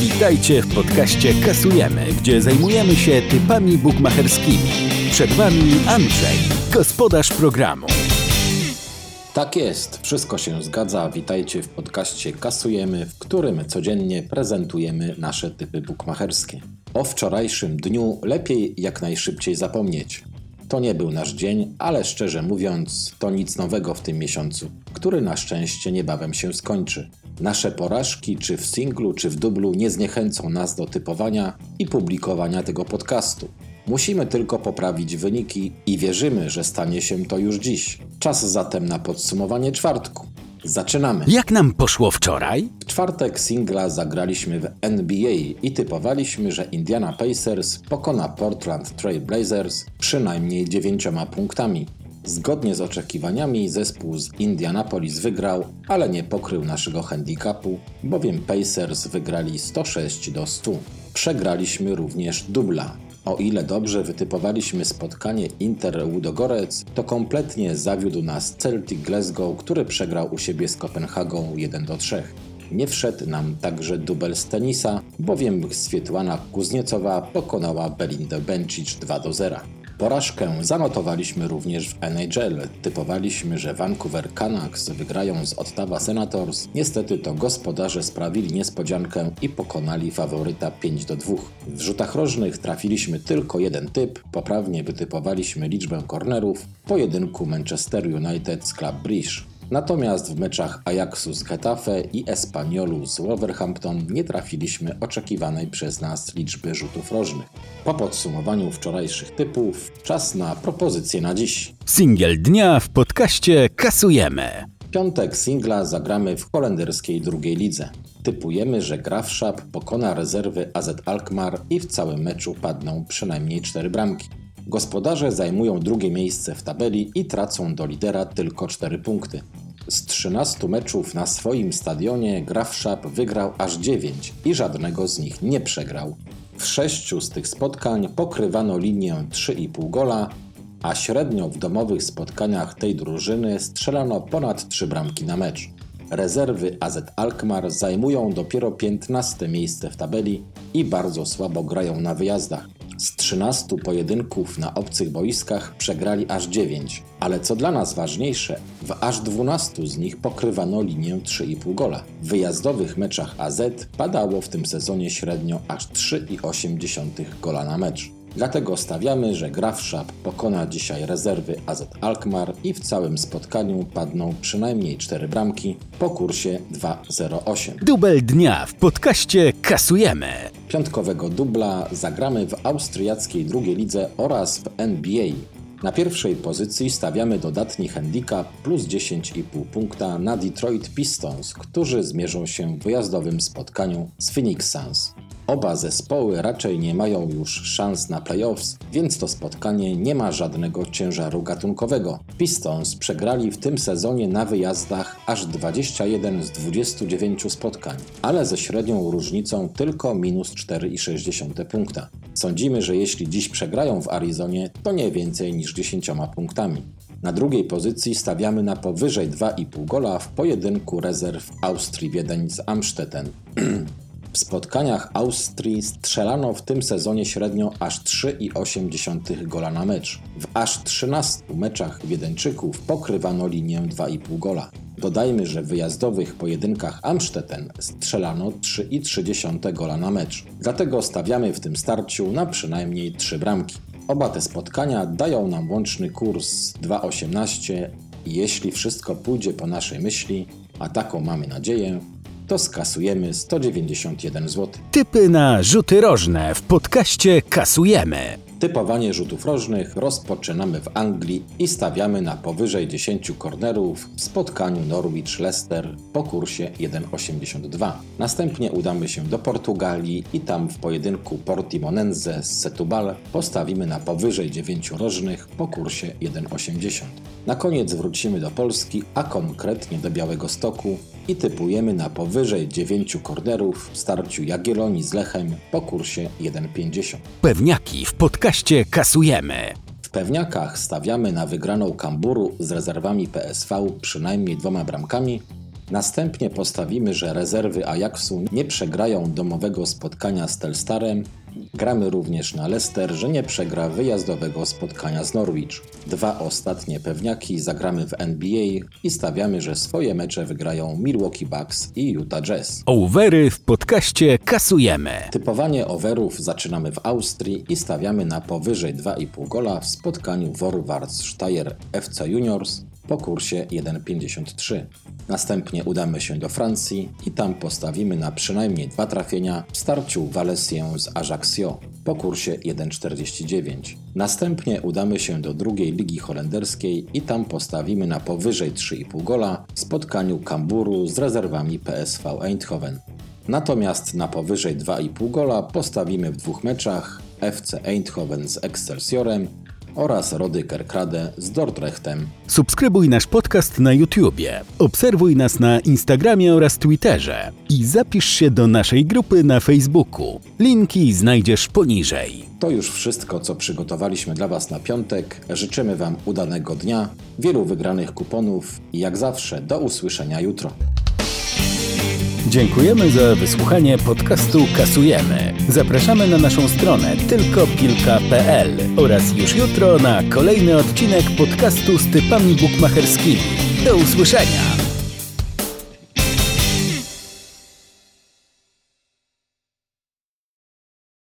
Witajcie w podcaście Kasujemy, gdzie zajmujemy się typami bukmacherskimi. Przed Wami Andrzej, gospodarz programu. Tak jest, wszystko się zgadza. Witajcie w podcaście Kasujemy, w którym codziennie prezentujemy nasze typy bukmacherskie. O wczorajszym dniu lepiej jak najszybciej zapomnieć. To nie był nasz dzień, ale szczerze mówiąc, to nic nowego w tym miesiącu, który na szczęście niebawem się skończy. Nasze porażki, czy w singlu, czy w dublu, nie zniechęcą nas do typowania i publikowania tego podcastu. Musimy tylko poprawić wyniki i wierzymy, że stanie się to już dziś. Czas zatem na podsumowanie czwartku. Zaczynamy! Jak nam poszło wczoraj? W czwartek singla zagraliśmy w NBA i typowaliśmy, że Indiana Pacers pokona Portland Trail Blazers przynajmniej dziewięcioma punktami. Zgodnie z oczekiwaniami zespół z Indianapolis wygrał, ale nie pokrył naszego handicapu, bowiem Pacers wygrali 106 do 100. Przegraliśmy również dubla. O ile dobrze wytypowaliśmy spotkanie Inter Ludogorec, to kompletnie zawiódł nas Celtic Glasgow, który przegrał u siebie z Kopenhagą 1 do 3. Nie wszedł nam także dubel z tenisa, bowiem Swietłana Kuzniecowa pokonała Belindę Bencic 2 do 0. Porażkę zanotowaliśmy również w NHL. Typowaliśmy, że Vancouver Canucks wygrają z Ottawa Senators. Niestety to gospodarze sprawili niespodziankę i pokonali faworyta 5 do 2. W rzutach rożnych trafiliśmy tylko jeden typ, poprawnie wytypowaliśmy liczbę kornerów w pojedynku Manchester United z Club Brugge. Natomiast w meczach Ajaxu z Getafe i Espaniolu z Wolverhampton nie trafiliśmy oczekiwanej przez nas liczby rzutów rożnych. Po podsumowaniu wczorajszych typów, czas na propozycje na dziś. Singiel dnia w podcaście Kasujemy. Piątek singla zagramy w holenderskiej drugiej lidze. Typujemy, że Grafschap pokona rezerwy AZ Alkmaar i w całym meczu padną przynajmniej 4 bramki. Gospodarze zajmują drugie miejsce w tabeli i tracą do lidera tylko 4 punkty. Z 13 meczów na swoim stadionie Grafschap wygrał aż 9 i żadnego z nich nie przegrał. W sześciu z tych spotkań pokrywano linię 3,5 gola, a średnio w domowych spotkaniach tej drużyny strzelano ponad 3 bramki na mecz. Rezerwy AZ Alkmaar zajmują dopiero 15 miejsce w tabeli i bardzo słabo grają na wyjazdach. Z 13 pojedynków na obcych boiskach przegrali aż 9, ale co dla nas ważniejsze, w aż 12 z nich pokrywano linię 3,5 gola. W wyjazdowych meczach AZ padało w tym sezonie średnio aż 3,8 gola na mecz. Dlatego stawiamy, że Grafschap pokona dzisiaj rezerwy AZ Alkmaar i w całym spotkaniu padną przynajmniej 4 bramki po kursie 2,08. Dubel dnia w podcaście Kasujemy. Piątkowego dubla zagramy w austriackiej drugiej lidze oraz w NBA. Na pierwszej pozycji stawiamy dodatni handicap plus 10,5 punkta na Detroit Pistons, którzy zmierzą się w wyjazdowym spotkaniu z Phoenix Suns. Oba zespoły raczej nie mają już szans na playoffs, więc to spotkanie nie ma żadnego ciężaru gatunkowego. Pistons przegrali w tym sezonie na wyjazdach aż 21 z 29 spotkań, ale ze średnią różnicą tylko minus 4,6 punkta. Sądzimy, że jeśli dziś przegrają w Arizonie, to nie więcej niż 10 punktami. Na drugiej pozycji stawiamy na powyżej 2,5 gola w pojedynku rezerw Austrii Wiedeń z Amstetten. W spotkaniach Austrii strzelano w tym sezonie średnio aż 3,8 gola na mecz. W aż 13 meczach Wiedeńczyków pokrywano linię 2,5 gola. Dodajmy, że w wyjazdowych pojedynkach Amstetten strzelano 3,3 gola na mecz. Dlatego stawiamy w tym starciu na przynajmniej 3 bramki. Oba te spotkania dają nam łączny kurs 2,18 i jeśli wszystko pójdzie po naszej myśli, a taką mamy nadzieję, to skasujemy 191 zł. Typy na rzuty rożne w podcaście Kasujemy. Typowanie rzutów rożnych rozpoczynamy w Anglii i stawiamy na powyżej 10 kornerów w spotkaniu Norwich-Leicester po kursie 1,82. Następnie udamy się do Portugalii i tam w pojedynku Portimonense z Setubal postawimy na powyżej 9 rożnych po kursie 1,80. Na koniec wrócimy do Polski, a konkretnie do Białego Stoku i typujemy na powyżej 9 kornerów w starciu Jagiellonii z Lechem po kursie 1,50. Pewniaki w podcaście Kasujemy. W pewniakach stawiamy na wygraną Kamburu z rezerwami PSV przynajmniej dwoma bramkami Następnie postawimy, że rezerwy Ajaxu nie przegrają domowego spotkania z Telstarem. Gramy również na Leicester, że nie przegra wyjazdowego spotkania z Norwich. Dwa ostatnie pewniaki zagramy w NBA i stawiamy, że swoje mecze wygrają Milwaukee Bucks i Utah Jazz. Overy w podcaście kasujemy. Typowanie overów zaczynamy w Austrii i stawiamy na powyżej 2,5 gola w spotkaniu Vorwärts FC Juniors po kursie 1,53. Następnie udamy się do Francji i tam postawimy na przynajmniej dwa trafienia w starciu Valesię z Ajaccio po kursie 1,49. Następnie udamy się do drugiej ligi holenderskiej i tam postawimy na powyżej 3,5 gola w spotkaniu Kamburu z rezerwami PSV Eindhoven. Natomiast na powyżej 2,5 gola postawimy w dwóch meczach FC Eindhoven z Excelsiorem oraz Rody Kerkrade z Dordrechtem. Subskrybuj nasz podcast na YouTubie, obserwuj nas na Instagramie oraz Twitterze i zapisz się do naszej grupy na Facebooku. Linki znajdziesz poniżej. To już wszystko, co przygotowaliśmy dla Was na piątek. Życzymy Wam udanego dnia, wielu wygranych kuponów i jak zawsze do usłyszenia jutro. Dziękujemy za wysłuchanie podcastu Kasujemy. Zapraszamy na naszą stronę tylkopilka.pl oraz już jutro na kolejny odcinek podcastu z typami bukmacherskimi. Do usłyszenia!